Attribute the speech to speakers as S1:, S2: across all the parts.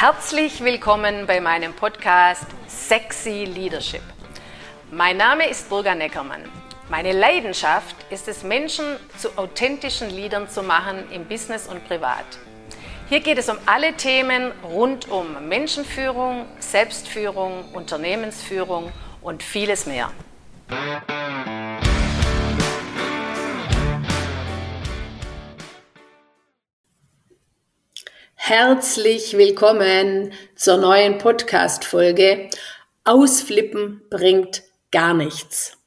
S1: Herzlich willkommen bei meinem Podcast Sexy Leadership. Mein Name ist Burga Neckermann. Meine Leidenschaft ist es, Menschen zu authentischen Leadern zu machen im Business und privat. Hier geht es um alle Themen rund um Menschenführung, Selbstführung, Unternehmensführung und vieles mehr. Herzlich willkommen zur neuen Podcast-Folge. Ausflippen bringt gar nichts.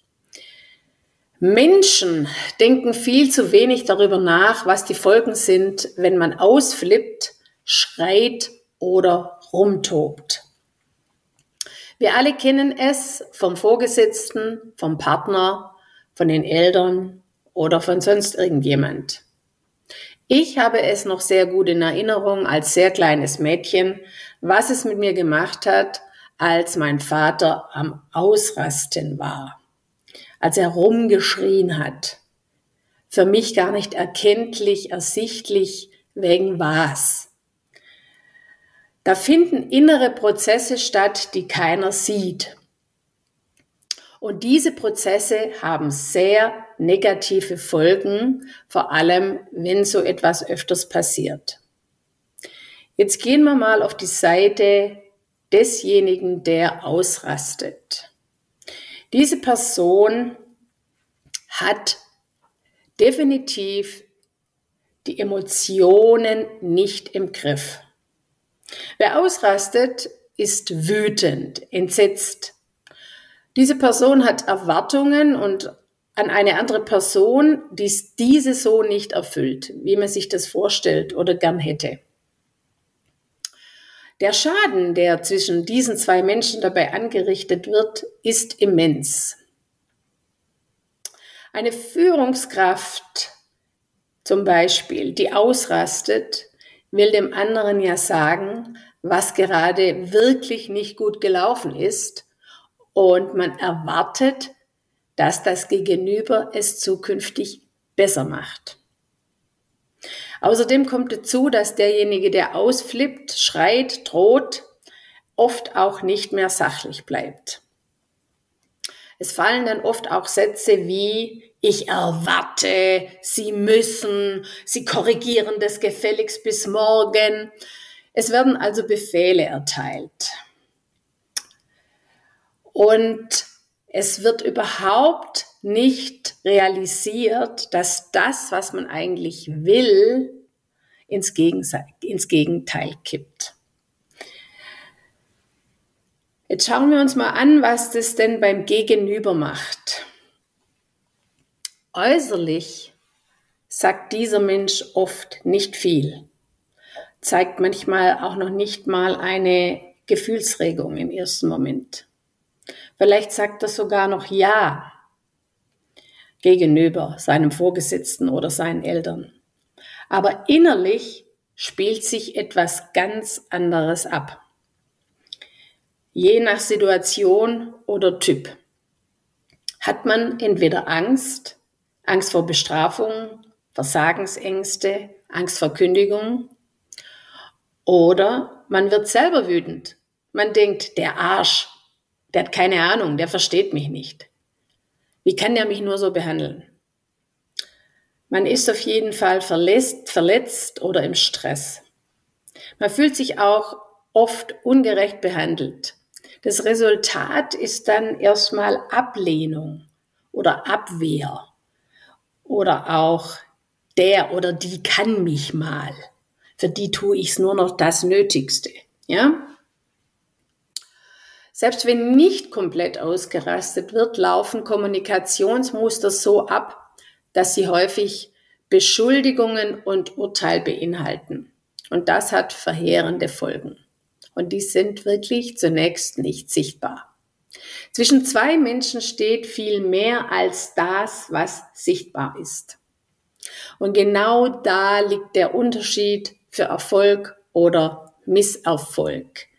S1: Menschen denken viel zu wenig darüber nach, was die Folgen sind, wenn man ausflippt, schreit oder rumtobt. Wir alle kennen es vom Vorgesetzten, vom Partner, von den Eltern oder von sonst irgendjemand. Ich habe es noch sehr gut in Erinnerung als sehr kleines Mädchen, was es mit mir gemacht hat, als mein Vater am Ausrasten war, als er rumgeschrien hat. Für mich gar nicht erkenntlich, ersichtlich, wegen was. Da finden innere Prozesse statt, die keiner sieht. Und diese Prozesse haben sehr negative Folgen, vor allem wenn so etwas öfters passiert. Jetzt gehen wir mal auf die Seite desjenigen, der ausrastet. Diese Person hat definitiv die Emotionen nicht im Griff. Wer ausrastet, ist wütend, entsetzt, diese Person hat Erwartungen und an eine andere Person, die diese so nicht erfüllt, wie man sich das vorstellt oder gern hätte. Der Schaden, der zwischen diesen zwei Menschen dabei angerichtet wird, ist immens. Eine Führungskraft zum Beispiel, die ausrastet, will dem anderen ja sagen, was gerade wirklich nicht gut gelaufen ist und man erwartet, dass das Gegenüber es zukünftig besser macht. Außerdem kommt dazu, dass derjenige, der ausflippt, schreit, droht, oft auch nicht mehr sachlich bleibt. Es fallen dann oft auch Sätze wie ich erwarte, Sie müssen, Sie korrigieren das gefälligst bis morgen. Es werden also Befehle erteilt. Und es wird überhaupt nicht realisiert, dass das, was man eigentlich will, ins, ins Gegenteil kippt. Jetzt schauen wir uns mal an, was das denn beim Gegenüber macht. Äußerlich sagt dieser Mensch oft nicht viel, zeigt manchmal auch noch nicht mal eine Gefühlsregung im ersten Moment. Vielleicht sagt er sogar noch Ja gegenüber seinem Vorgesetzten oder seinen Eltern. Aber innerlich spielt sich etwas ganz anderes ab. Je nach Situation oder Typ hat man entweder Angst, Angst vor Bestrafung, Versagensängste, Angst vor Kündigung oder man wird selber wütend. Man denkt, der Arsch, der hat keine Ahnung, der versteht mich nicht. Wie kann der mich nur so behandeln? Man ist auf jeden Fall verletzt, verletzt oder im Stress. Man fühlt sich auch oft ungerecht behandelt. Das Resultat ist dann erstmal Ablehnung oder Abwehr oder auch der oder die kann mich mal. Für die tue ich es nur noch das Nötigste. Ja? Selbst wenn nicht komplett ausgerastet wird, laufen Kommunikationsmuster so ab, dass sie häufig Beschuldigungen und Urteil beinhalten. Und das hat verheerende Folgen. Und die sind wirklich zunächst nicht sichtbar. Zwischen zwei Menschen steht viel mehr als das, was sichtbar ist. Und genau da liegt der Unterschied für Erfolg oder Misserfolg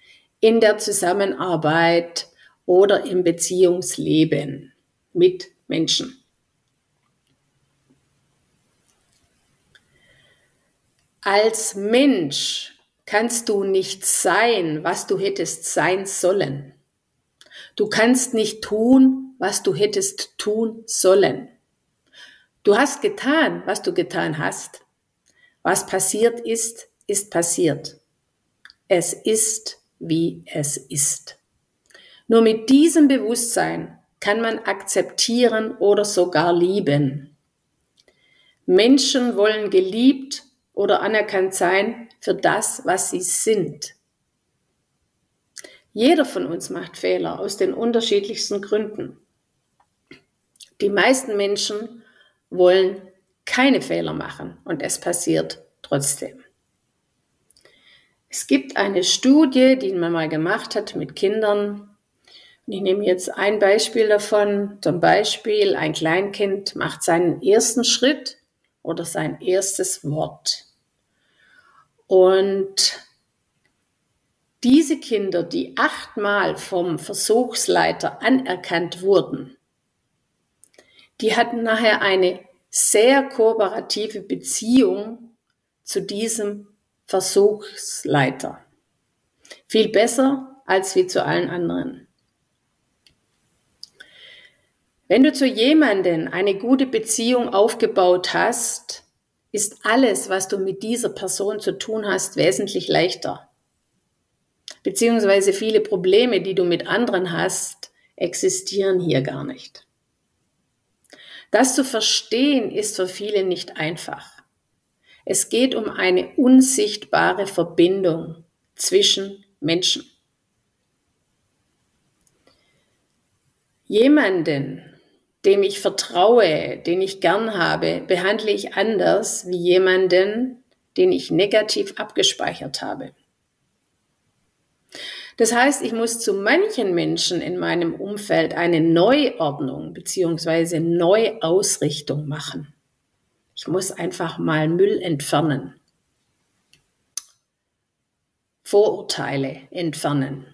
S1: in der Zusammenarbeit oder im Beziehungsleben mit Menschen. Als Mensch kannst du nicht sein, was du hättest sein sollen. Du kannst nicht tun, was du hättest tun sollen. Du hast getan, was du getan hast. Was passiert ist, ist passiert. Es ist, wie es ist. Nur mit diesem Bewusstsein kann man akzeptieren oder sogar lieben. Menschen wollen geliebt oder anerkannt sein für das, was sie sind. Jeder von uns macht Fehler aus den unterschiedlichsten Gründen. Die meisten Menschen wollen keine Fehler machen und es passiert trotzdem. Es gibt eine Studie, die man mal gemacht hat mit Kindern. Ich nehme jetzt ein Beispiel davon. Zum Beispiel ein Kleinkind macht seinen ersten Schritt oder sein erstes Wort. Und diese Kinder, die achtmal vom Versuchsleiter anerkannt wurden, die hatten nachher eine sehr kooperative Beziehung zu diesem Versuchsleiter. Viel besser als wie zu allen anderen. Wenn du zu jemandem eine gute Beziehung aufgebaut hast, ist alles, was du mit dieser Person zu tun hast, wesentlich leichter. Beziehungsweise viele Probleme, die du mit anderen hast, existieren hier gar nicht. Das zu verstehen ist für viele nicht einfach. Es geht um eine unsichtbare Verbindung zwischen Menschen. Jemanden, dem ich vertraue, den ich gern habe, behandle ich anders wie jemanden, den ich negativ abgespeichert habe. Das heißt, ich muss zu manchen Menschen in meinem Umfeld eine Neuordnung bzw. Neuausrichtung machen. Ich muss einfach mal Müll entfernen. Vorurteile entfernen.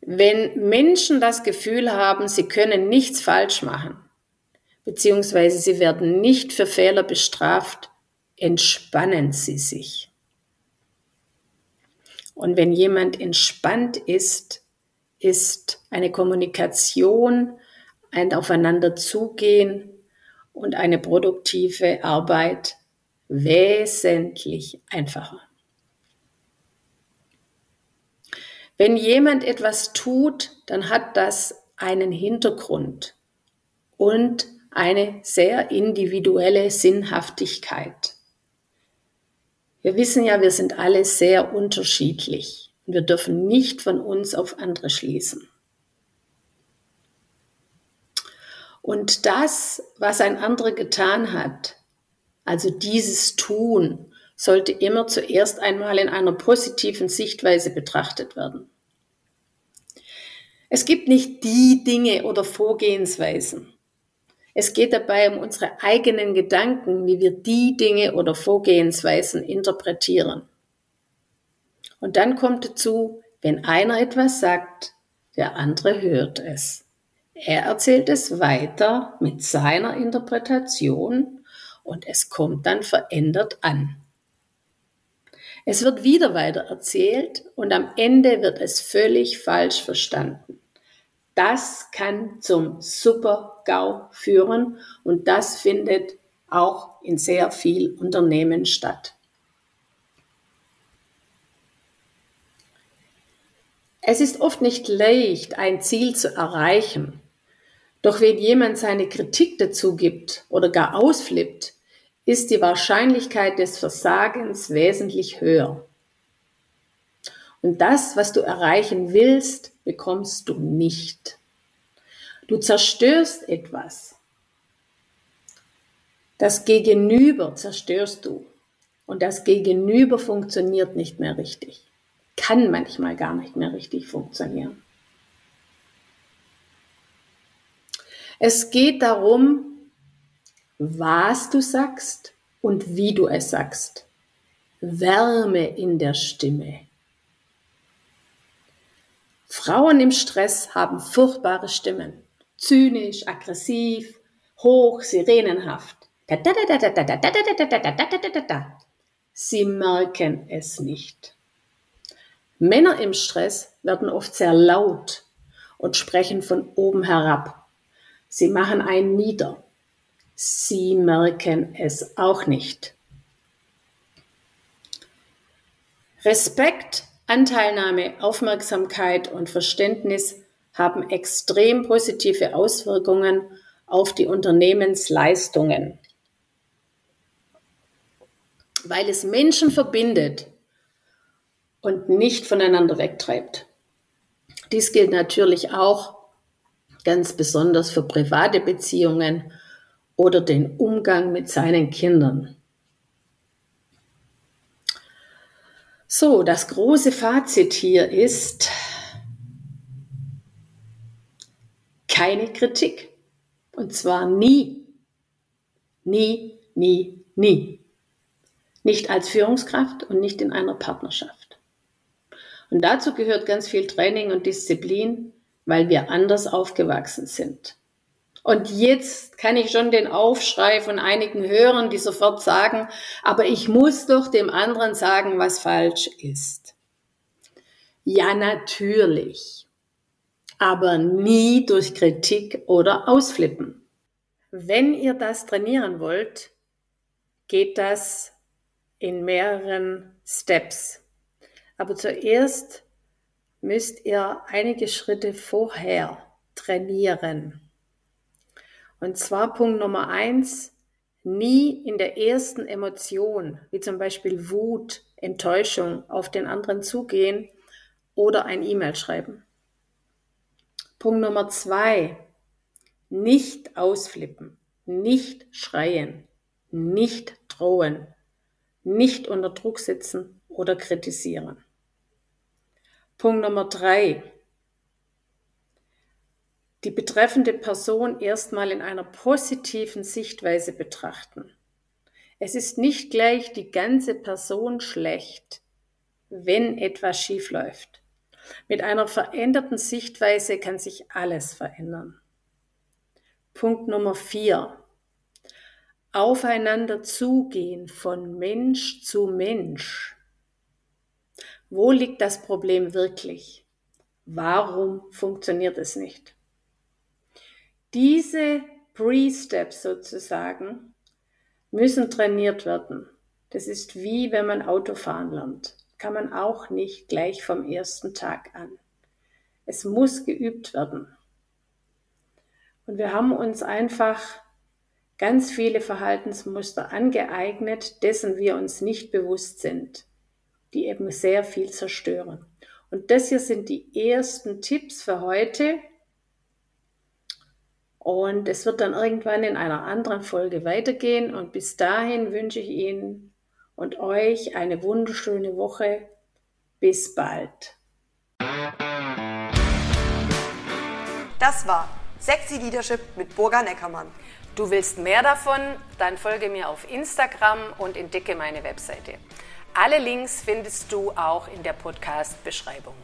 S1: Wenn Menschen das Gefühl haben, sie können nichts falsch machen, beziehungsweise sie werden nicht für Fehler bestraft, entspannen sie sich. Und wenn jemand entspannt ist, ist eine Kommunikation, ein Aufeinander zugehen und eine produktive Arbeit wesentlich einfacher. Wenn jemand etwas tut, dann hat das einen Hintergrund und eine sehr individuelle Sinnhaftigkeit. Wir wissen ja, wir sind alle sehr unterschiedlich und wir dürfen nicht von uns auf andere schließen. Und das, was ein anderer getan hat, also dieses Tun, sollte immer zuerst einmal in einer positiven Sichtweise betrachtet werden. Es gibt nicht die Dinge oder Vorgehensweisen, es geht dabei um unsere eigenen Gedanken, wie wir die Dinge oder Vorgehensweisen interpretieren. Und dann kommt dazu, wenn einer etwas sagt, der andere hört es. Er erzählt es weiter mit seiner Interpretation und es kommt dann verändert an. Es wird wieder weiter erzählt und am Ende wird es völlig falsch verstanden. Das kann zum Super-GAU führen und das findet auch in sehr viel Unternehmen statt. Es ist oft nicht leicht, ein Ziel zu erreichen. Doch wenn jemand seine Kritik dazu gibt oder gar ausflippt, ist die Wahrscheinlichkeit des Versagens wesentlich höher. Und das, was du erreichen willst, bekommst du nicht. Du zerstörst etwas. Das Gegenüber zerstörst du. Und das Gegenüber funktioniert nicht mehr richtig. Kann manchmal gar nicht mehr richtig funktionieren. Es geht darum, was du sagst und wie du es sagst. Wärme in der Stimme. Frauen im Stress haben furchtbare Stimmen. Zynisch, aggressiv, hoch, sirenenhaft. Sie merken es nicht. Männer im Stress werden oft sehr laut und sprechen von oben herab. Sie machen einen nieder. Sie merken es auch nicht. Respekt, Anteilnahme, Aufmerksamkeit und Verständnis haben extrem positive Auswirkungen auf die Unternehmensleistungen, weil es Menschen verbindet und nicht voneinander wegtreibt. Dies gilt natürlich auch ganz besonders für private Beziehungen oder den Umgang mit seinen Kindern. So, das große Fazit hier ist keine Kritik. Und zwar nie. Nie, nie, nie. Nicht als Führungskraft und nicht in einer Partnerschaft. Und dazu gehört ganz viel Training und Disziplin, weil wir anders aufgewachsen sind. Und jetzt kann ich schon den Aufschrei von einigen hören, die sofort sagen, aber ich muss doch dem anderen sagen, was falsch ist. Ja, natürlich. Aber nie durch Kritik oder Ausflippen. Wenn ihr das trainieren wollt, geht das in mehreren Steps. Aber zuerst müsst ihr einige Schritte vorher trainieren. Und zwar Punkt Nummer eins, nie in der ersten Emotion, wie zum Beispiel Wut, Enttäuschung, auf den anderen zugehen oder ein E-Mail schreiben. Punkt Nummer zwei, nicht ausflippen, nicht schreien, nicht drohen, nicht unter Druck setzen oder kritisieren. Punkt Nummer drei. Die betreffende Person erstmal in einer positiven Sichtweise betrachten. Es ist nicht gleich die ganze Person schlecht, wenn etwas schief läuft. Mit einer veränderten Sichtweise kann sich alles verändern. Punkt Nummer vier. Aufeinander zugehen von Mensch zu Mensch. Wo liegt das Problem wirklich? Warum funktioniert es nicht? Diese Pre-Steps sozusagen müssen trainiert werden. Das ist wie wenn man Autofahren lernt. Kann man auch nicht gleich vom ersten Tag an. Es muss geübt werden. Und wir haben uns einfach ganz viele Verhaltensmuster angeeignet, dessen wir uns nicht bewusst sind die eben sehr viel zerstören. Und das hier sind die ersten Tipps für heute. Und es wird dann irgendwann in einer anderen Folge weitergehen. Und bis dahin wünsche ich Ihnen und euch eine wunderschöne Woche. Bis bald.
S2: Das war Sexy Leadership mit Burga Neckermann.
S1: Du willst mehr davon? Dann folge mir auf Instagram und entdecke meine Webseite. Alle Links findest du auch in der Podcast-Beschreibung.